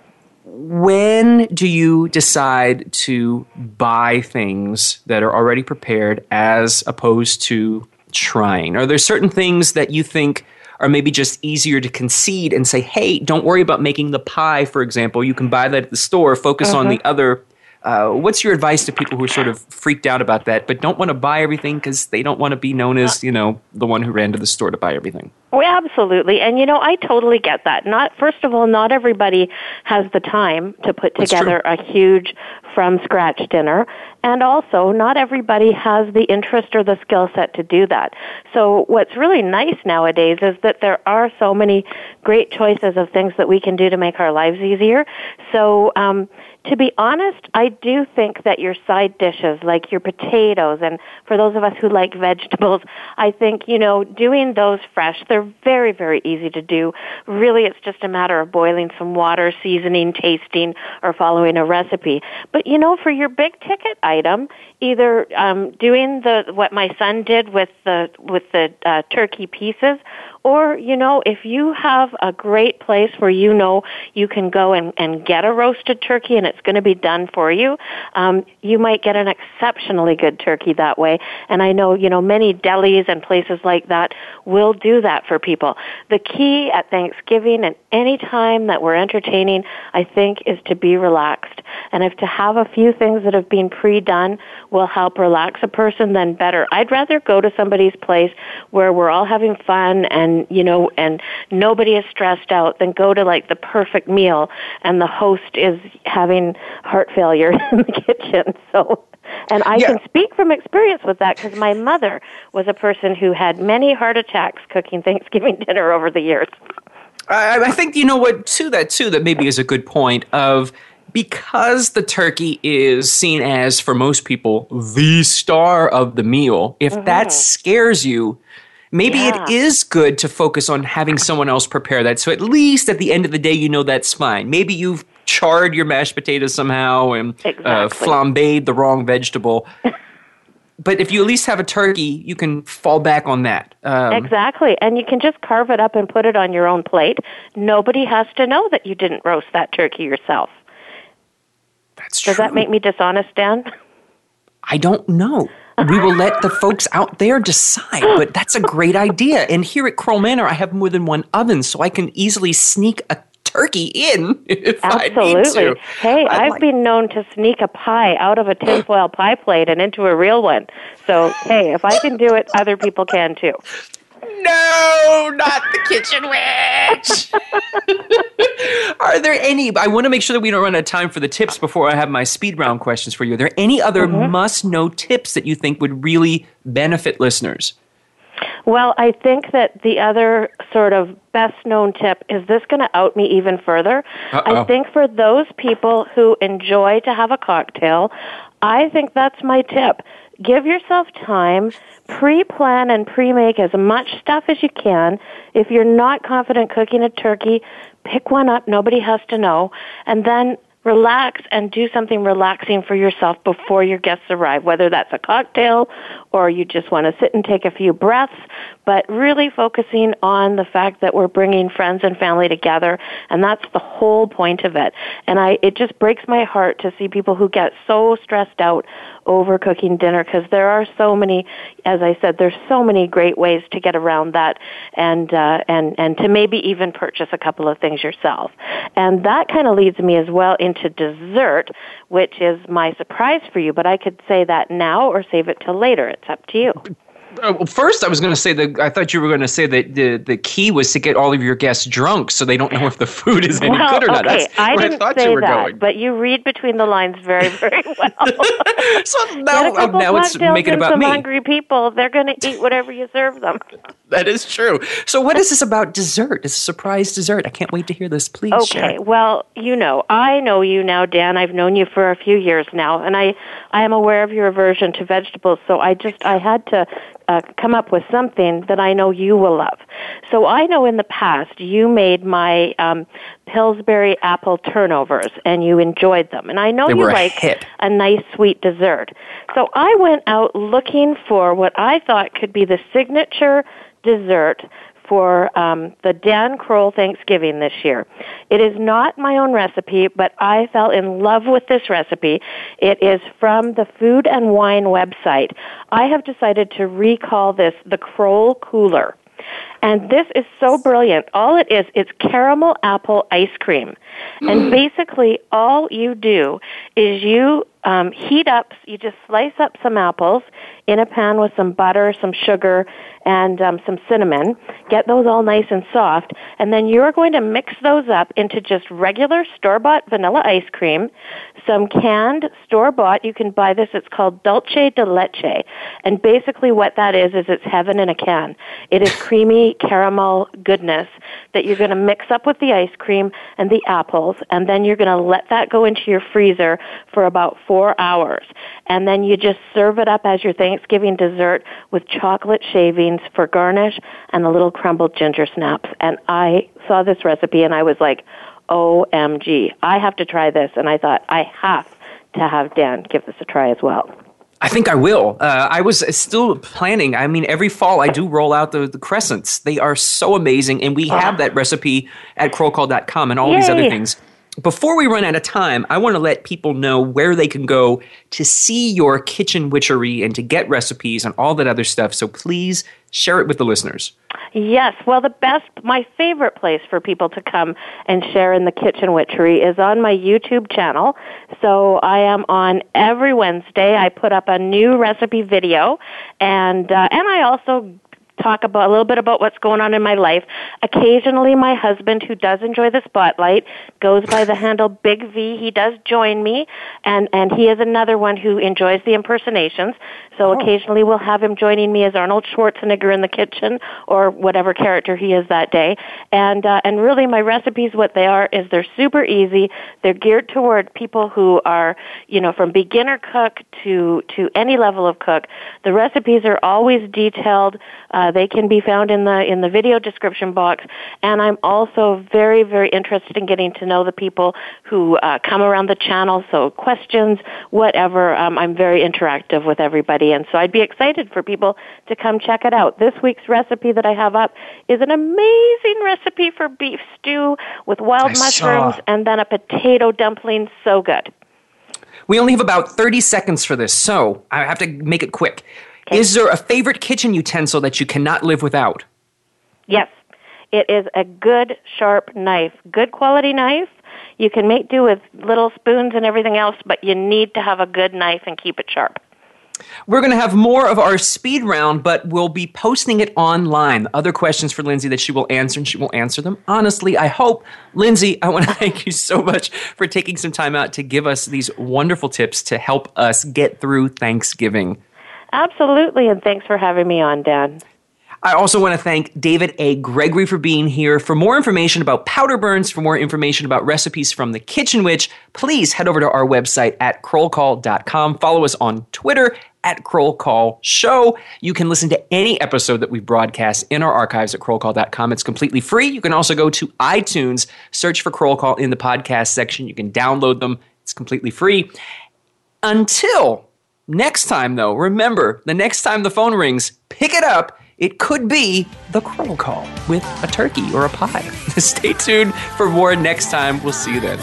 When do you decide to buy things that are already prepared as opposed to trying? Are there certain things that you think are maybe just easier to concede and say, hey, don't worry about making the pie, for example. You can buy that at the store, focus on the Mhm. other. Uh, what's your advice to people who are sort of freaked out about that, but don't want to buy everything because they don't want to be known as, you know, the one who ran to the store to buy everything? Well, absolutely. And you know, I totally get that. Not first of all, not everybody has the time to put together a huge from scratch dinner, and also not everybody has the interest or the skill set to do that. So what's really nice nowadays is that there are so many great choices of things that we can do to make our lives easier. So um to be honest, I do think that your side dishes, like your potatoes, and for those of us who like vegetables, I think, you know, doing those fresh, they're very, very easy to do. Really, it's just a matter of boiling some water, seasoning, tasting, or following a recipe. But, you know, for your big ticket item, either um, doing the what my son did with the with the uh, turkey pieces, or you know, if you have a great place where you know you can go and, and get a roasted turkey and it's going to be done for you, um, you might get an exceptionally good turkey that way. And I know you know many delis and places like that will do that for people. The key at Thanksgiving and any time that we're entertaining, I think, is to be relaxed. And if to have a few things that have been pre-done will help relax a person, then better. I'd rather go to somebody's place where we're all having fun and, you know, and nobody is stressed out than go to like the perfect meal and the host is having heart failure in the kitchen. So, and I Yeah. can speak from experience with that because my mother was a person who had many heart attacks cooking Thanksgiving dinner over the years. I, I think you know what to that too. That maybe is a good point of because the turkey is seen as for most people the star of the meal. If that scares you, Maybe Yeah. it is good to focus on having someone else prepare that. So at least at the end of the day, you know that's fine. Maybe you've charred your mashed potatoes somehow and uh, flambéed the wrong vegetable. but if you at least have a turkey, you can fall back on that. Um, exactly. And you can just carve it up and put it on your own plate. Nobody has to know that you didn't roast that turkey yourself. That's Does that make me dishonest, Dan? I don't know. We will let the folks out there decide, but that's a great idea. And here at Kroll Manor, I have more than one oven, so I can easily sneak a turkey in if I need Absolutely. to. Hey, I'd I've like- been known to sneak a pie out of a tinfoil pie plate and into a real one. So, hey, if I can do it, other people can too. No, not the kitchen witch. Are there any? I want to make sure that we don't run out of time for the tips before I have my speed round questions for you. Are there any other Mm-hmm. must-know tips that you think would really benefit listeners? Well, I think that the other sort of best known tip is this going to out me even further. Uh-oh. I think for those people who enjoy to have a cocktail, I think that's my tip. Give yourself time, pre plan and pre make as much stuff as you can. If you're not confident cooking a turkey, pick one up, nobody has to know, and then relax and do something relaxing for yourself before your guests arrive, whether that's a cocktail or you just want to sit and take a few breaths, but really focusing on the fact that we're bringing friends and family together, and that's the whole point of it. And I, it just breaks my heart to see people who get so stressed out over cooking dinner because there are so many, as I said, there's so many great ways to get around that and, uh, and, and to maybe even purchase a couple of things yourself. And that kind of leads me as well into dessert, which is my surprise for you, but I could say that now or save it till later. Up to you. Uh, first, I was going to say that I thought you were going to say that the the key was to get all of your guests drunk, so they don't know if the food is any well, good or not. okay, That's I where didn't I thought say you were that, going. but you read between the lines very, very well. so now, now it's making about some me. hungry people. They're going to eat whatever you serve them. That is true. So, what is this about dessert? It's a surprise dessert. I can't wait to hear this. Please share. Okay, well, you know, I know you now, Dan. I've known you for a few years now, and I, I am aware of your aversion to vegetables. So I just, I had to uh, come up with something that I know you will love. So I know in the past you made my um, Pillsbury apple turnovers, and you enjoyed them, and I know you a like hit. a nice sweet dessert. So I went out looking for what I thought could be the signature dessert for um, the Dan Kroll Thanksgiving this year. It is not my own recipe, but I fell in love with this recipe. It is from the Food and Wine website. I have decided to recall this the Kroll Cooler. And this is so brilliant. All it is, it's caramel apple ice cream. And basically, all you do is you um, heat up, you just slice up some apples in a pan with some butter, some sugar, and um, some cinnamon. Get those all nice and soft. And then you're going to mix those up into just regular store bought vanilla ice cream, some canned store bought. You can buy this, it's called Dulce de Leche. And basically, what that is, is it's heaven in a can. It is creamy caramel goodness that you're going to mix up with the ice cream and the apples, and then you're going to let that go into your freezer for about four hours. And then you just serve it up as your Thanksgiving dessert with chocolate shavings for garnish and a little crumbled ginger snaps. And I saw this recipe and I was like, OMG, I have to try this. And I thought, I have to have Dan give this a try as well. I think I will. Uh, I was still planning. I mean, every fall I do roll out the, the crescents. They are so amazing, and we have that recipe at krollcall.com and all these other things. Before we run out of time, I want to let people know where they can go to see your kitchen witchery and to get recipes and all that other stuff. So please share it with the listeners. Yes, well, the best, my favorite place for people to come and share in the kitchen witchery is on my YouTube channel. So I am on every Wednesday. I put up a new recipe video, and uh, and I also talk about a little bit about what's going on in my life. Occasionally, my husband, who does enjoy the spotlight, goes by the handle Big V. He does join me, and and he is another one who enjoys the impersonations. So occasionally, we'll have him joining me as Arnold Schwarzenegger in the kitchen or whatever character he is that day. And uh, and really, my recipes, what they are, is they're super easy. They're geared toward people who are, you know, from beginner cook to to any level of cook. The recipes are always detailed. Uh, Uh, they can be found in the in the video description box. And I'm also very very interested in getting to know the people who uh, come around the channel. So questions, whatever. Um, I'm very interactive with everybody, and so I'd be excited for people to come check it out. This week's recipe that I have up is an amazing recipe for beef stew with wild I mushrooms saw. and then a potato dumpling. So good. We only have about 30 seconds for this, so I have to make it quick. Is there a favorite kitchen utensil that you cannot live without? Yes. It is a good sharp knife. Good quality knife. You can make do with little spoons and everything else, but you need to have a good knife and keep it sharp. We're going to have more of our speed round, but we'll be posting it online. Other questions for Lyndsay that she will answer, and she will answer them honestly. I hope. Lyndsay, I want to thank you so much for taking some time out to give us these wonderful tips to help us get through Thanksgiving. Absolutely, and thanks for having me on, Dan. I also want to thank David A. Gregory for being here. For more information about powder burns, for more information about recipes from the Kitchen Witch, please head over to our website at krollcall.com. Follow us on Twitter at Kroll Call Show. You can listen to any episode that we've broadcast in our archives at krollcall.com. It's completely free. You can also go to iTunes, search for Kroll Call in the podcast section. You can download them. It's completely free. Until Next time, though, remember the next time the phone rings, pick it up. It could be the Kroll Call with a turkey or a pie. Stay tuned for more next time. We'll see you then.